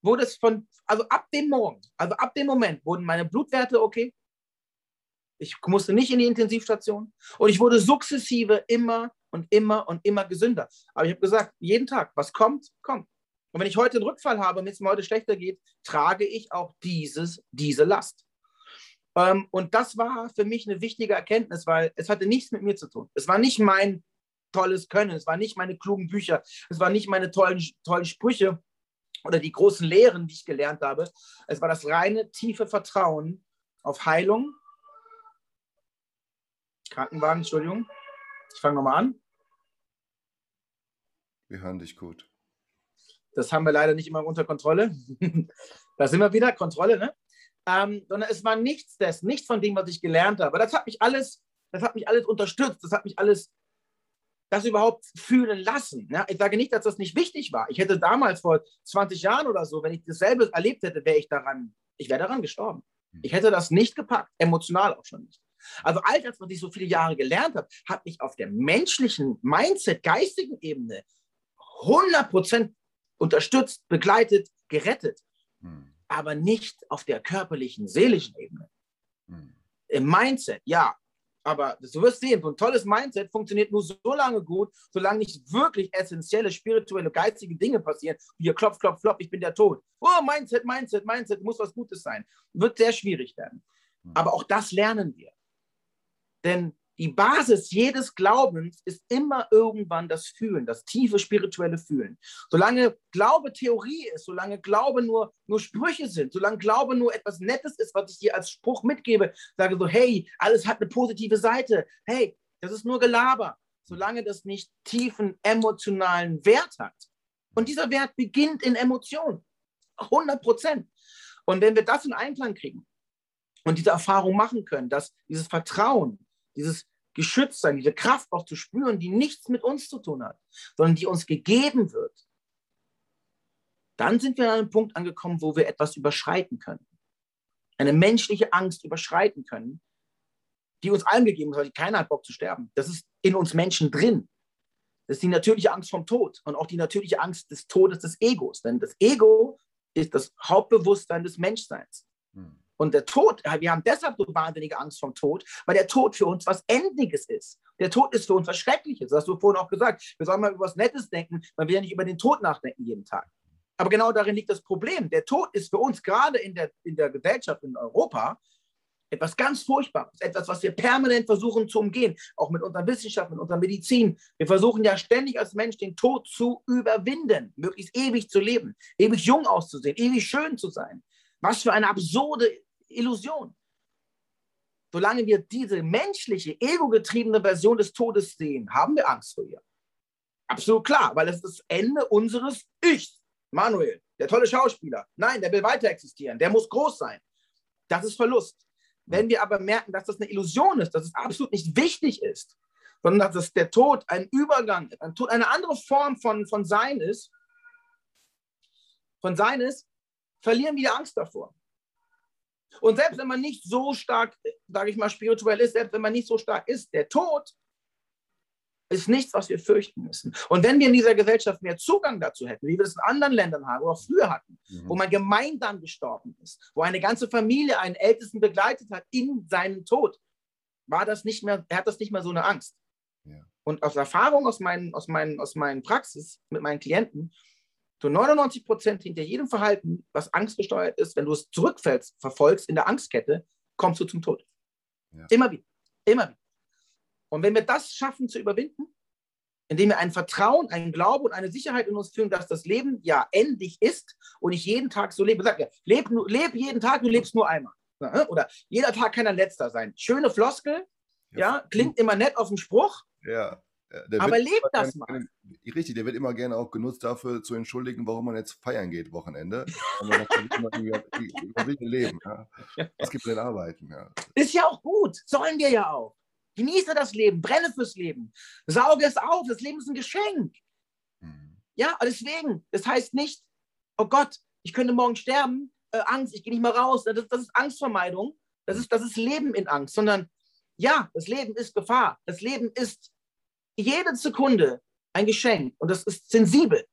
Speaker 2: wurde es von, also ab dem Morgen, also ab dem Moment wurden meine Blutwerte okay. Ich musste nicht in die Intensivstation und ich wurde sukzessive immer und immer und immer gesünder. Aber ich habe gesagt, jeden Tag, was kommt, kommt. Und wenn ich heute einen Rückfall habe und es mir heute schlechter geht, trage ich auch dieses, diese Last. Ähm, und das war für mich eine wichtige Erkenntnis, weil es hatte nichts mit mir zu tun. Es war nicht mein tolles Können, es war nicht meine klugen Bücher, es war nicht meine tollen, tollen Sprüche oder die großen Lehren, die ich gelernt habe. Es war das reine, tiefe Vertrauen auf Heilung. Krankenwagen, Entschuldigung. Ich fange nochmal an.
Speaker 1: Wir hören dich gut.
Speaker 2: Das haben wir leider nicht immer unter Kontrolle. da sind wir wieder, Kontrolle, ne? Ähm, sondern es war nichts des, nichts von dem, was ich gelernt habe. Das hat mich alles, das hat mich alles unterstützt, das hat mich alles, das überhaupt fühlen lassen. Ja? Ich sage nicht, dass das nicht wichtig war. Ich hätte damals vor 20 Jahren oder so, wenn ich dasselbe erlebt hätte, wäre ich daran, ich wäre daran gestorben. Hm. Ich hätte das nicht gepackt, emotional auch schon nicht. Also all das, was ich so viele Jahre gelernt habe, hat mich auf der menschlichen Mindset, geistigen Ebene 100% unterstützt, begleitet, gerettet. Hm. Aber nicht auf der körperlichen, seelischen Ebene. Hm. Im Mindset, ja. Aber du wirst sehen, so ein tolles Mindset funktioniert nur so lange gut, solange nicht wirklich essentielle, spirituelle, geistige Dinge passieren. Hier klopf, klopf, klopf, ich bin der Tod. Oh, Mindset, Mindset, Mindset, muss was Gutes sein. Wird sehr schwierig werden. Hm. Aber auch das lernen wir. Denn die Basis jedes Glaubens ist immer irgendwann das Fühlen, das tiefe spirituelle Fühlen. Solange Glaube Theorie ist, solange Glaube nur, nur Sprüche sind, solange Glaube nur etwas Nettes ist, was ich dir als Spruch mitgebe, sage so, hey, alles hat eine positive Seite, hey, das ist nur Gelaber, solange das nicht tiefen emotionalen Wert hat. Und dieser Wert beginnt in Emotionen, 100 Prozent. Und wenn wir das in Einklang kriegen und diese Erfahrung machen können, dass dieses Vertrauen, dieses Geschütztsein, diese Kraft auch zu spüren, die nichts mit uns zu tun hat, sondern die uns gegeben wird, dann sind wir an einem Punkt angekommen, wo wir etwas überschreiten können. Eine menschliche Angst überschreiten können, die uns allen gegeben wird. Keiner hat Bock zu sterben. Das ist in uns Menschen drin. Das ist die natürliche Angst vom Tod und auch die natürliche Angst des Todes des Egos. Denn das Ego ist das Hauptbewusstsein des Menschseins. Hm. Und der Tod, wir haben deshalb so wahnsinnige Angst vom Tod, weil der Tod für uns was Endliches ist. Der Tod ist für uns was Schreckliches. Das hast du vorhin auch gesagt. Wir sollen mal über was Nettes denken, man will ja nicht über den Tod nachdenken jeden Tag. Aber genau darin liegt das Problem. Der Tod ist für uns gerade in der, in der Gesellschaft in Europa etwas ganz Furchtbares, etwas, was wir permanent versuchen zu umgehen, auch mit unserer Wissenschaft, mit unserer Medizin. Wir versuchen ja ständig als Mensch den Tod zu überwinden, möglichst ewig zu leben, ewig jung auszusehen, ewig schön zu sein. Was für eine absurde Illusion. Solange wir diese menschliche, ego-getriebene Version des Todes sehen, haben wir Angst vor ihr. Absolut klar, weil es das Ende unseres Ichs. Manuel, der tolle Schauspieler. Nein, der will weiter existieren. Der muss groß sein. Das ist Verlust. Wenn wir aber merken, dass das eine Illusion ist, dass es absolut nicht wichtig ist, sondern dass der Tod ein Übergang ein Tod eine andere Form von, von Sein ist, von Sein ist, verlieren wir Angst davor. Und selbst wenn man nicht so stark, sage ich mal, spirituell ist, selbst wenn man nicht so stark ist, der Tod ist nichts, was wir fürchten müssen. Und wenn wir in dieser Gesellschaft mehr Zugang dazu hätten, wie wir es in anderen Ländern haben oder früher hatten, mhm. wo man gemeinsam gestorben ist, wo eine ganze Familie einen Ältesten begleitet hat in seinem Tod, war das nicht mehr, er hat das nicht mehr so eine Angst. Ja. Und aus Erfahrung aus meinen, aus, meinen, aus meinen Praxis mit meinen Klienten, zu 99 Prozent hinter jedem Verhalten, was angstgesteuert ist, wenn du es zurückfällst, verfolgst in der Angstkette, kommst du zum Tod. Ja. Immer wieder. Immer wieder. Und wenn wir das schaffen zu überwinden, indem wir ein Vertrauen, einen Glauben und eine Sicherheit in uns fühlen, dass das Leben ja endlich ist und ich jeden Tag so lebe. Sag ja, leb, leb jeden Tag, du lebst nur einmal. Oder jeder Tag kann ein letzter sein. Schöne Floskel, ja, ja klingt immer nett auf dem Spruch.
Speaker 1: Ja.
Speaker 2: Aber lebt das mal.
Speaker 1: Gerne, richtig, der wird immer gerne auch genutzt dafür zu entschuldigen, warum man jetzt feiern geht Wochenende. leben. Ja. Was gibt denn arbeiten? Ja.
Speaker 2: Ist ja auch gut, sollen wir ja auch. Genieße das Leben, brenne fürs Leben, sauge es auf, das Leben ist ein Geschenk. Mhm. Ja, deswegen, das heißt nicht, oh Gott, ich könnte morgen sterben, äh, Angst, ich gehe nicht mehr raus, das, das ist Angstvermeidung, das ist, das ist Leben in Angst, sondern ja, das Leben ist Gefahr, das Leben ist jede Sekunde ein Geschenk und das ist sensibel.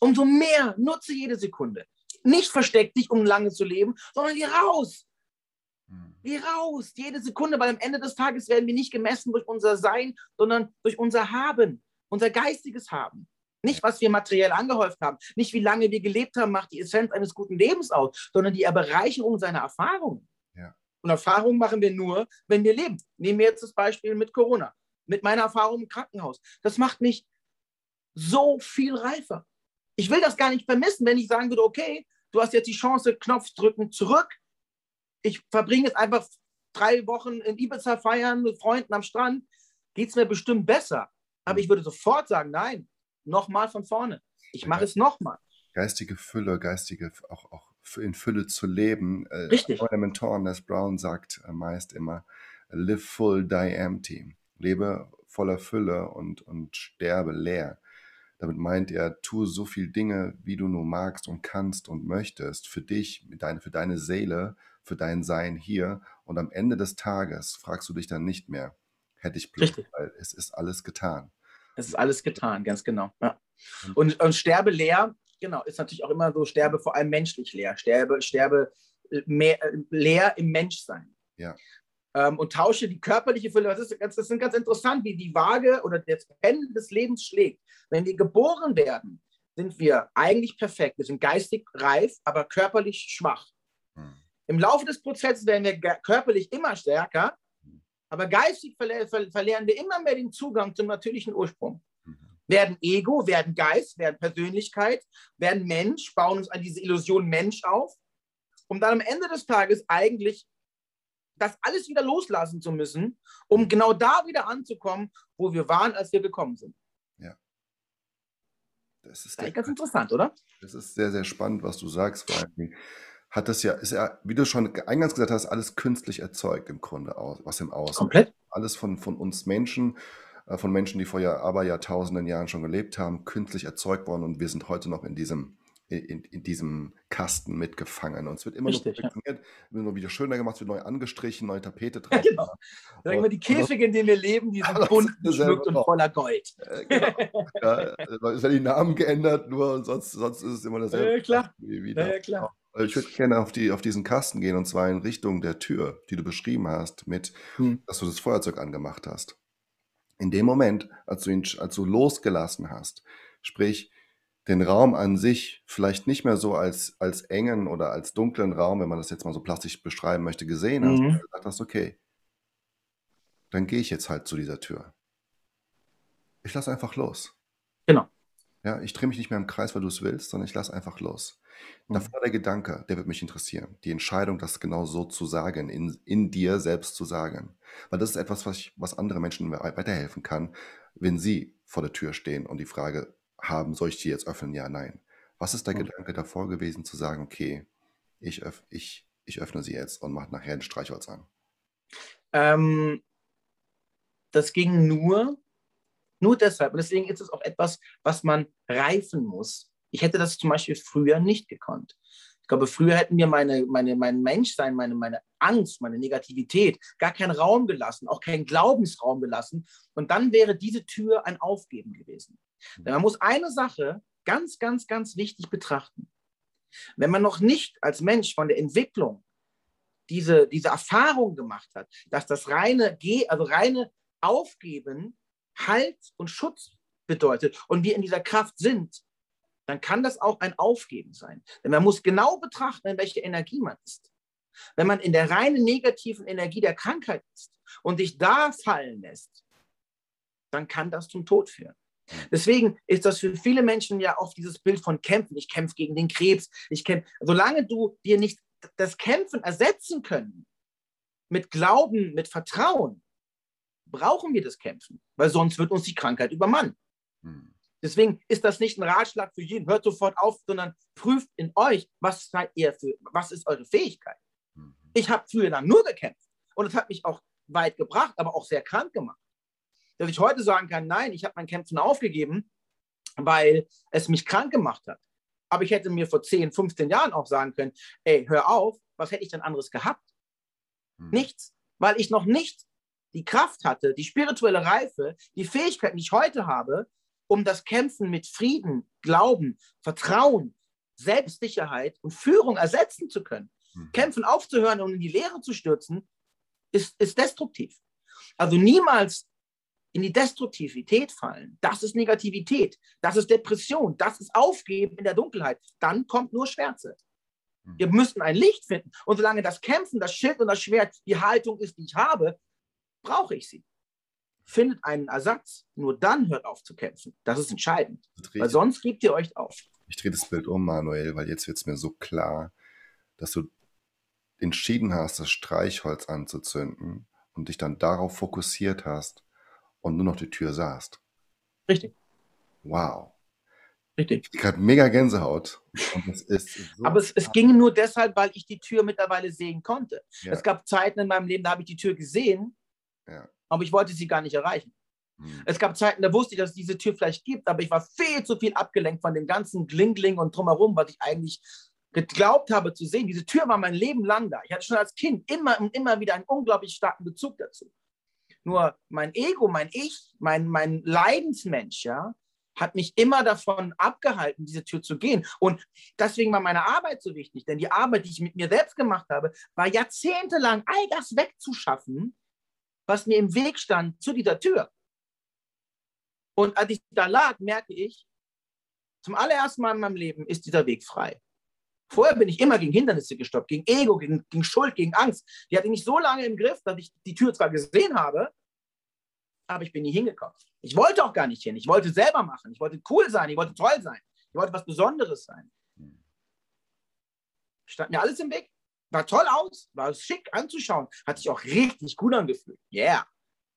Speaker 2: Umso mehr nutze jede Sekunde. Nicht versteck dich, um lange zu leben, sondern geh raus. Hm. Geh raus, jede Sekunde, weil am Ende des Tages werden wir nicht gemessen durch unser Sein, sondern durch unser Haben, unser geistiges Haben. Nicht, was wir materiell angehäuft haben, nicht wie lange wir gelebt haben, macht die Essenz eines guten Lebens aus, sondern die Bereicherung seiner Erfahrungen.
Speaker 1: Ja.
Speaker 2: Und Erfahrungen machen wir nur, wenn wir leben. Nehmen wir jetzt das Beispiel mit Corona, mit meiner Erfahrung im Krankenhaus. Das macht mich so viel reifer. Ich will das gar nicht vermissen, wenn ich sagen würde, okay, du hast jetzt die Chance, Knopf drücken, zurück. Ich verbringe jetzt einfach drei Wochen in Ibiza feiern mit Freunden am Strand. Geht es mir bestimmt besser. Aber ich würde sofort sagen, nein, nochmal von vorne. Ich mache es nochmal.
Speaker 1: Geistige Fülle, geistige, auch, auch in Fülle zu leben.
Speaker 2: Äh, Richtig.
Speaker 1: Meine Mentoren, Les Brown, sagt äh, meist immer, live full, die empty. Lebe voller Fülle und, und sterbe leer. Damit meint er, tue so viele Dinge, wie du nur magst und kannst und möchtest, für dich, für deine Seele, für dein Sein hier. Und am Ende des Tages fragst du dich dann nicht mehr, hätte ich Glück, Richtig. weil es ist alles getan.
Speaker 2: Es ist alles getan, ganz genau. Ja. Und, und sterbe leer, genau, ist natürlich auch immer so, sterbe vor allem menschlich leer, sterbe, sterbe äh, mehr, äh, leer im Menschsein.
Speaker 1: Ja.
Speaker 2: Ähm, und tausche die körperliche Fülle. Das ist, das ist ganz interessant, wie die Waage oder das Pendel des Lebens schlägt. Wenn wir geboren werden, sind wir eigentlich perfekt. Wir sind geistig reif, aber körperlich schwach. Hm. Im Laufe des Prozesses werden wir körperlich immer stärker, aber geistig verle ver verlieren wir immer mehr den Zugang zum natürlichen Ursprung. Mhm. Werden Ego, werden Geist, werden Persönlichkeit, werden Mensch, bauen uns an diese Illusion Mensch auf, um dann am Ende des Tages eigentlich das alles wieder loslassen zu müssen, um genau da wieder anzukommen, wo wir waren, als wir gekommen sind.
Speaker 1: Ja. Das ist
Speaker 2: ganz interessant, oder?
Speaker 1: Das ist sehr, sehr spannend, was du sagst. Vor allem hat das ja, ist ja, wie du schon eingangs gesagt hast, alles künstlich erzeugt im Grunde, aus, was im Außen.
Speaker 2: Komplett.
Speaker 1: Alles von, von uns Menschen, äh, von Menschen, die vor aber Jahrtausenden Jahren schon gelebt haben, künstlich erzeugt worden und wir sind heute noch in diesem, in, in diesem Kasten mitgefangen. Und es wird immer Richtig, noch perfektioniert, ja. wird nur wieder schöner gemacht, es wird neu angestrichen, neue Tapete
Speaker 2: drauf. Ja, genau. Sagen wir, die Käfige, in denen wir leben, die sind bunt geschmückt und voller Gold.
Speaker 1: Äh, genau. ja, es werden die Namen geändert, nur sonst, sonst ist es immer dasselbe.
Speaker 2: Ja, klar. Ja, klar.
Speaker 1: Ich würde gerne auf, die, auf diesen Kasten gehen und zwar in Richtung der Tür, die du beschrieben hast, mit, hm. dass du das Feuerzeug angemacht hast. In dem Moment, als du ihn, als du losgelassen hast, sprich den Raum an sich vielleicht nicht mehr so als, als engen oder als dunklen Raum, wenn man das jetzt mal so plastisch beschreiben möchte, gesehen hast, mhm. gesagt hast, okay, dann gehe ich jetzt halt zu dieser Tür. Ich lasse einfach los.
Speaker 2: Genau.
Speaker 1: Ja, ich drehe mich nicht mehr im Kreis, weil du es willst, sondern ich lasse einfach los. Mhm. Davor der Gedanke, der wird mich interessieren. Die Entscheidung, das genau so zu sagen, in, in dir selbst zu sagen. Weil das ist etwas, was, ich, was andere Menschen weiterhelfen kann, wenn sie vor der Tür stehen und die Frage haben, soll ich die jetzt öffnen? Ja, nein. Was ist der mhm. Gedanke davor gewesen, zu sagen, okay, ich, öff, ich, ich öffne sie jetzt und mache nachher ein Streichholz an?
Speaker 2: Ähm, das ging nur, nur deshalb. Und deswegen ist es auch etwas, was man reifen muss. Ich hätte das zum Beispiel früher nicht gekonnt. Ich glaube, früher hätten mir meine, meine, mein Menschsein, meine, meine Angst, meine Negativität gar keinen Raum gelassen, auch keinen Glaubensraum gelassen. Und dann wäre diese Tür ein Aufgeben gewesen. Denn man muss eine Sache ganz, ganz, ganz wichtig betrachten. Wenn man noch nicht als Mensch von der Entwicklung diese, diese Erfahrung gemacht hat, dass das reine, also reine Aufgeben Halt und Schutz bedeutet und wir in dieser Kraft sind, dann kann das auch ein Aufgeben sein. Denn man muss genau betrachten, in welcher Energie man ist. Wenn man in der reinen negativen Energie der Krankheit ist und sich da fallen lässt, dann kann das zum Tod führen. Deswegen ist das für viele Menschen ja oft dieses Bild von Kämpfen. Ich kämpfe gegen den Krebs. Ich kämpfe. Solange du dir nicht das Kämpfen ersetzen können mit Glauben, mit Vertrauen, brauchen wir das Kämpfen, weil sonst wird uns die Krankheit übermannen. Hm. Deswegen ist das nicht ein Ratschlag für jeden, hört sofort auf, sondern prüft in euch, was seid ihr für, was ist eure Fähigkeit. Mhm. Ich habe früher dann nur gekämpft und es hat mich auch weit gebracht, aber auch sehr krank gemacht. Dass ich heute sagen kann, nein, ich habe mein Kämpfen aufgegeben, weil es mich krank gemacht hat. Aber ich hätte mir vor 10, 15 Jahren auch sagen können, ey, hör auf, was hätte ich denn anderes gehabt? Mhm. Nichts, weil ich noch nicht die Kraft hatte, die spirituelle Reife, die Fähigkeiten, die ich heute habe, um das Kämpfen mit Frieden, Glauben, Vertrauen, Selbstsicherheit und Führung ersetzen zu können. Mhm. Kämpfen aufzuhören und in die Leere zu stürzen, ist, ist destruktiv. Also niemals in die Destruktivität fallen. Das ist Negativität. Das ist Depression. Das ist Aufgeben in der Dunkelheit. Dann kommt nur Schwärze. Mhm. Wir müssen ein Licht finden. Und solange das Kämpfen, das Schild und das Schwert die Haltung ist, die ich habe, brauche ich sie. Findet einen Ersatz. Nur dann hört auf zu kämpfen. Das ist entscheidend. Weil sonst gebt ihr euch auf.
Speaker 1: Ich drehe das Bild um, Manuel, weil jetzt wird es mir so klar, dass du entschieden hast, das Streichholz anzuzünden und dich dann darauf fokussiert hast und nur noch die Tür sahst.
Speaker 2: Richtig.
Speaker 1: Wow.
Speaker 2: Richtig.
Speaker 1: Ich gerade mega Gänsehaut.
Speaker 2: So Aber es, es, ging nur deshalb, weil ich die Tür mittlerweile sehen konnte. Ja. Es gab Zeiten in meinem Leben, da habe ich die Tür gesehen, ja. aber ich wollte sie gar nicht erreichen. Hm. Es gab Zeiten, da wusste ich, dass es diese Tür vielleicht gibt, aber ich war viel zu viel abgelenkt von dem ganzen Glingling und drumherum, was ich eigentlich geglaubt habe zu sehen. Diese Tür war mein Leben lang da. Ich hatte schon als Kind immer und immer wieder einen unglaublich starken Bezug dazu. Nur mein Ego, mein Ich, mein, mein Leidensmensch, ja, hat mich immer davon abgehalten, diese Tür zu gehen. Und deswegen war meine Arbeit so wichtig, denn die Arbeit, die ich mit mir selbst gemacht habe, war jahrzehntelang all das wegzuschaffen, was mir im Weg stand zu dieser Tür. Und als ich da lag, merke ich, zum allerersten Mal in meinem Leben ist dieser Weg frei. Vorher bin ich immer gegen Hindernisse gestoppt, gegen Ego, gegen, gegen Schuld, gegen Angst. Die hatte ich nicht so lange im Griff, dass ich die Tür zwar gesehen habe, aber ich bin nie hingekommen. Ich wollte auch gar nicht hin. Ich wollte selber machen. Ich wollte cool sein. Ich wollte toll sein. Ich wollte was Besonderes sein. Stand mir alles im Weg. War toll aus, war schick anzuschauen, hat sich auch richtig gut angefühlt. Yeah.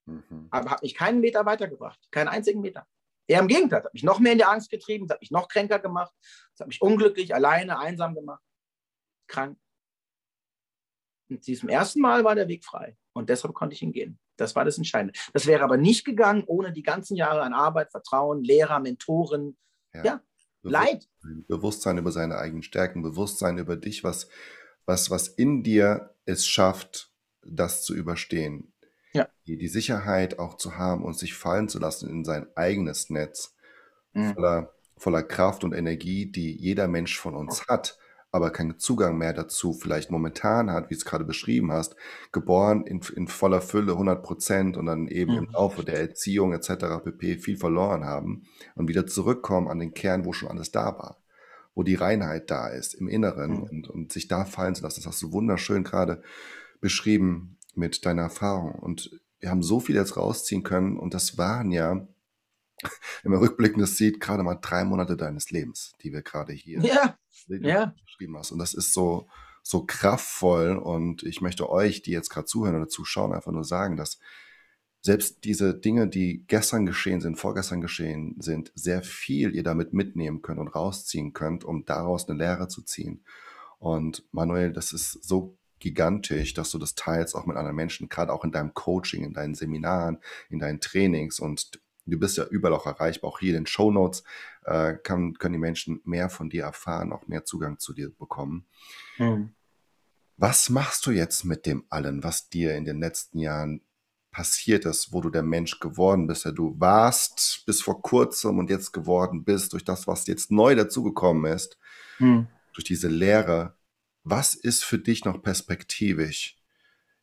Speaker 2: Mhm. Aber hat mich keinen Meter weitergebracht. Keinen einzigen Meter. Eher im Gegenteil, hat mich noch mehr in die Angst getrieben, hat mich noch kränker gemacht, es hat mich unglücklich, alleine, einsam gemacht, krank. Und diesem ersten Mal war der Weg frei und deshalb konnte ich ihn gehen. Das war das Entscheidende. Das wäre aber nicht gegangen ohne die ganzen Jahre an Arbeit, Vertrauen, Lehrer, Mentoren, ja, ja Leid.
Speaker 1: Bewusstsein über seine eigenen Stärken, Bewusstsein über dich, was, was, was in dir es schafft, das zu überstehen
Speaker 2: ja.
Speaker 1: die, die Sicherheit auch zu haben und sich fallen zu lassen in sein eigenes Netz mhm. voller, voller Kraft und Energie, die jeder Mensch von uns hat, aber keinen Zugang mehr dazu vielleicht momentan hat, wie du es gerade beschrieben hast, geboren in, in voller Fülle 100 Prozent und dann eben mhm. im Laufe der Erziehung etc. pp. viel verloren haben und wieder zurückkommen an den Kern, wo schon alles da war wo die Reinheit da ist im Inneren mhm. und, und sich da fallen zu lassen. Das hast du wunderschön gerade beschrieben, mit deiner Erfahrung. Und wir haben so viel jetzt rausziehen können. Und das waren ja, wenn man rückblickend das sieht, gerade mal drei Monate deines Lebens, die wir gerade hier
Speaker 2: ja. ja.
Speaker 1: beschrieben hast. Und das ist so, so kraftvoll. Und ich möchte euch, die jetzt gerade zuhören oder zuschauen, einfach nur sagen, dass selbst diese Dinge, die gestern geschehen sind, vorgestern geschehen sind, sehr viel ihr damit mitnehmen könnt und rausziehen könnt, um daraus eine Lehre zu ziehen. Und Manuel, das ist so gigantisch, dass du das teilst auch mit anderen Menschen, gerade auch in deinem Coaching, in deinen Seminaren, in deinen Trainings und du bist ja überall auch erreichbar, auch hier in den Show Notes äh, kann, können die Menschen mehr von dir erfahren, auch mehr Zugang zu dir bekommen. Mhm. Was machst du jetzt mit dem allen, was dir in den letzten Jahren passiert ist, wo du der Mensch geworden bist, der du warst bis vor kurzem und jetzt geworden bist, durch das, was jetzt neu dazugekommen ist, mhm. durch diese Lehre, was ist für dich noch perspektivisch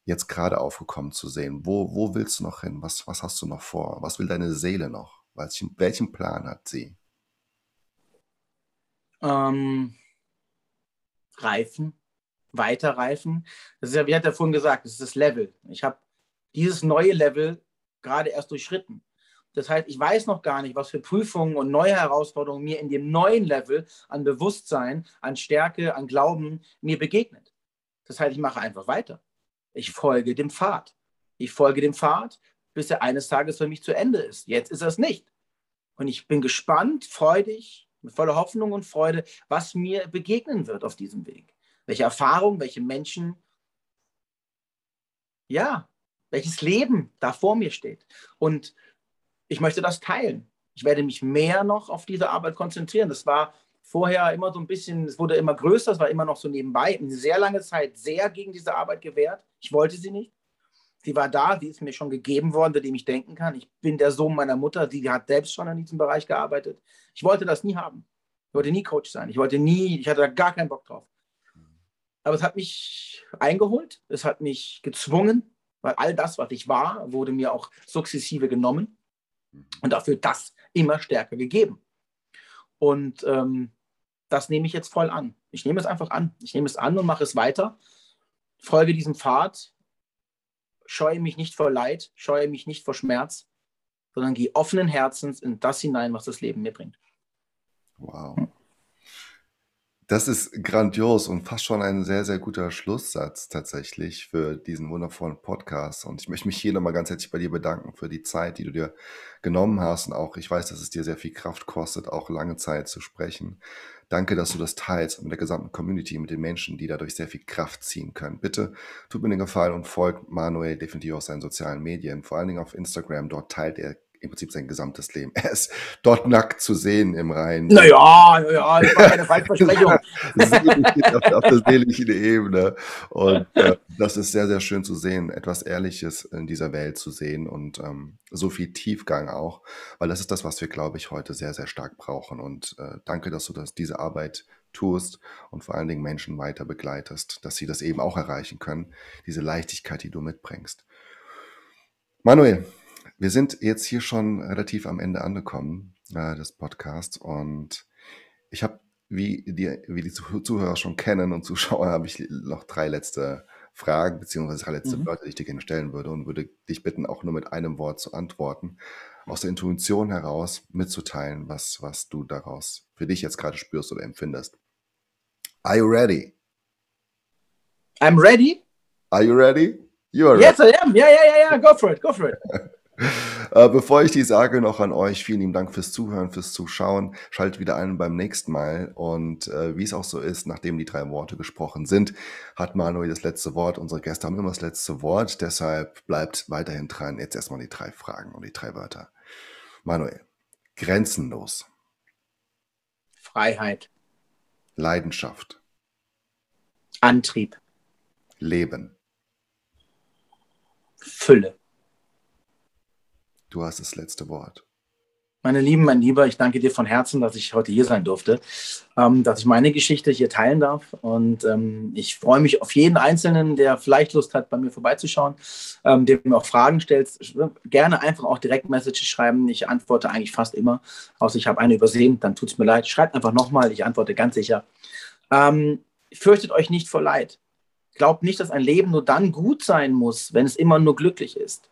Speaker 1: jetzt gerade aufgekommen zu sehen? Wo, wo willst du noch hin? Was, was hast du noch vor? Was will deine Seele noch? Welchen, welchen Plan hat sie?
Speaker 2: Ähm, reifen, weiter reifen. Das ist ja, wie hat er vorhin gesagt, das ist das Level. Ich habe dieses neue Level gerade erst durchschritten. Das heißt, ich weiß noch gar nicht, was für Prüfungen und neue Herausforderungen mir in dem neuen Level an Bewusstsein, an Stärke, an Glauben mir begegnet. Das heißt, ich mache einfach weiter. Ich folge dem Pfad. Ich folge dem Pfad, bis er eines Tages für mich zu Ende ist. Jetzt ist er es nicht. Und ich bin gespannt, freudig, mit voller Hoffnung und Freude, was mir begegnen wird auf diesem Weg. Welche Erfahrungen, welche Menschen, ja, welches Leben da vor mir steht. Und ich möchte das teilen. Ich werde mich mehr noch auf diese Arbeit konzentrieren. Das war vorher immer so ein bisschen, es wurde immer größer, es war immer noch so nebenbei. Eine sehr lange Zeit sehr gegen diese Arbeit gewehrt. Ich wollte sie nicht. Sie war da, sie ist mir schon gegeben worden, seitdem ich denken kann. Ich bin der Sohn meiner Mutter, sie hat selbst schon in diesem Bereich gearbeitet. Ich wollte das nie haben. Ich wollte nie Coach sein. Ich wollte nie, ich hatte da gar keinen Bock drauf. Aber es hat mich eingeholt, es hat mich gezwungen, weil all das, was ich war, wurde mir auch sukzessive genommen. Mhm. Und dafür das immer stärker gegeben. Und ähm, das nehme ich jetzt voll an. Ich nehme es einfach an. Ich nehme es an und mache es weiter. Folge diesem Pfad. Scheue mich nicht vor Leid, scheue mich nicht vor Schmerz, sondern gehe offenen Herzens in das hinein, was das Leben mir bringt.
Speaker 1: Wow. Das ist grandios und fast schon ein sehr, sehr guter Schlusssatz tatsächlich für diesen wundervollen Podcast. Und ich möchte mich hier nochmal ganz herzlich bei dir bedanken für die Zeit, die du dir genommen hast. Und auch, ich weiß, dass es dir sehr viel Kraft kostet, auch lange Zeit zu sprechen. Danke, dass du das teilst mit der gesamten Community, mit den Menschen, die dadurch sehr viel Kraft ziehen können. Bitte tut mir den Gefallen und folgt Manuel definitiv auf seinen sozialen Medien, vor allen Dingen auf Instagram. Dort teilt er im Prinzip sein gesamtes Leben. Er ist dort nackt zu sehen im Rhein.
Speaker 2: Naja, naja, das war keine Falschversprechung.
Speaker 1: auf, auf der seelischen Ebene. Und äh, das ist sehr, sehr schön zu sehen, etwas Ehrliches in dieser Welt zu sehen und ähm, so viel Tiefgang auch, weil das ist das, was wir, glaube ich, heute sehr, sehr stark brauchen. Und äh, danke, dass du das, diese Arbeit tust und vor allen Dingen Menschen weiter begleitest, dass sie das eben auch erreichen können, diese Leichtigkeit, die du mitbringst. Manuel, wir sind jetzt hier schon relativ am Ende angekommen äh, des Podcasts und ich habe, wie die, wie die Zuhörer schon kennen und Zuschauer, habe ich noch drei letzte Fragen beziehungsweise drei letzte mhm. Wörter, die ich dir gerne stellen würde und würde dich bitten, auch nur mit einem Wort zu antworten, aus der Intuition heraus mitzuteilen, was, was du daraus für dich jetzt gerade spürst oder empfindest. Are you ready?
Speaker 2: I'm ready.
Speaker 1: Are you ready? You are
Speaker 2: ready. Yes, I am. Yeah, yeah, yeah, yeah. Go for it. Go for it.
Speaker 1: Äh, bevor ich die sage, noch an euch, vielen lieben Dank fürs Zuhören, fürs Zuschauen. Schaltet wieder ein beim nächsten Mal. Und äh, wie es auch so ist, nachdem die drei Worte gesprochen sind, hat Manuel das letzte Wort. Unsere Gäste haben immer das letzte Wort. Deshalb bleibt weiterhin dran. Jetzt erstmal die drei Fragen und die drei Wörter. Manuel, grenzenlos.
Speaker 2: Freiheit.
Speaker 1: Leidenschaft.
Speaker 2: Antrieb.
Speaker 1: Leben.
Speaker 2: Fülle.
Speaker 1: Du hast das letzte Wort.
Speaker 2: Meine Lieben, mein Lieber, ich danke dir von Herzen, dass ich heute hier sein durfte, ähm, dass ich meine Geschichte hier teilen darf. Und ähm, ich freue mich auf jeden Einzelnen, der vielleicht Lust hat, bei mir vorbeizuschauen, ähm, der mir auch Fragen stellt. Gerne einfach auch direkt Messages schreiben. Ich antworte eigentlich fast immer. Außer ich habe eine übersehen, dann tut es mir leid. Schreibt einfach nochmal, ich antworte ganz sicher. Ähm, fürchtet euch nicht vor Leid. Glaubt nicht, dass ein Leben nur dann gut sein muss, wenn es immer nur glücklich ist.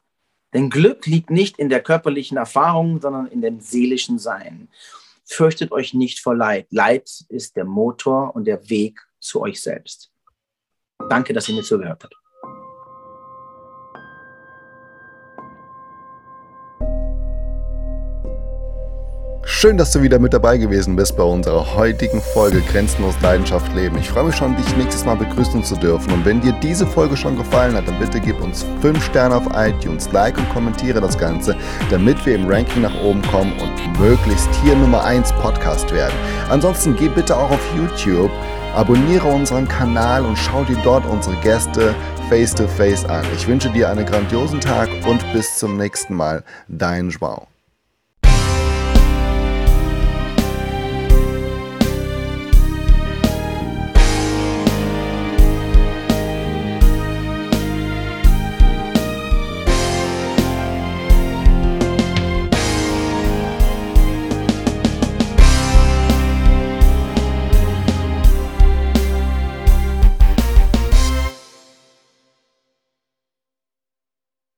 Speaker 2: Denn Glück liegt nicht in der körperlichen Erfahrung, sondern in dem seelischen Sein. Fürchtet euch nicht vor Leid. Leid ist der Motor und der Weg zu euch selbst. Danke, dass ihr mir zugehört habt.
Speaker 1: Schön, dass du wieder mit dabei gewesen bist bei unserer heutigen Folge Grenzenlos Leidenschaft leben. Ich freue mich schon, dich nächstes Mal begrüßen zu dürfen. Und wenn dir diese Folge schon gefallen hat, dann bitte gib uns 5 Sterne auf iTunes, like und kommentiere das Ganze, damit wir im Ranking nach oben kommen und möglichst hier Nummer 1 Podcast werden. Ansonsten geh bitte auch auf YouTube, abonniere unseren Kanal und schau dir dort unsere Gäste face to face an. Ich wünsche dir einen grandiosen Tag und bis zum nächsten Mal. Dein Joao.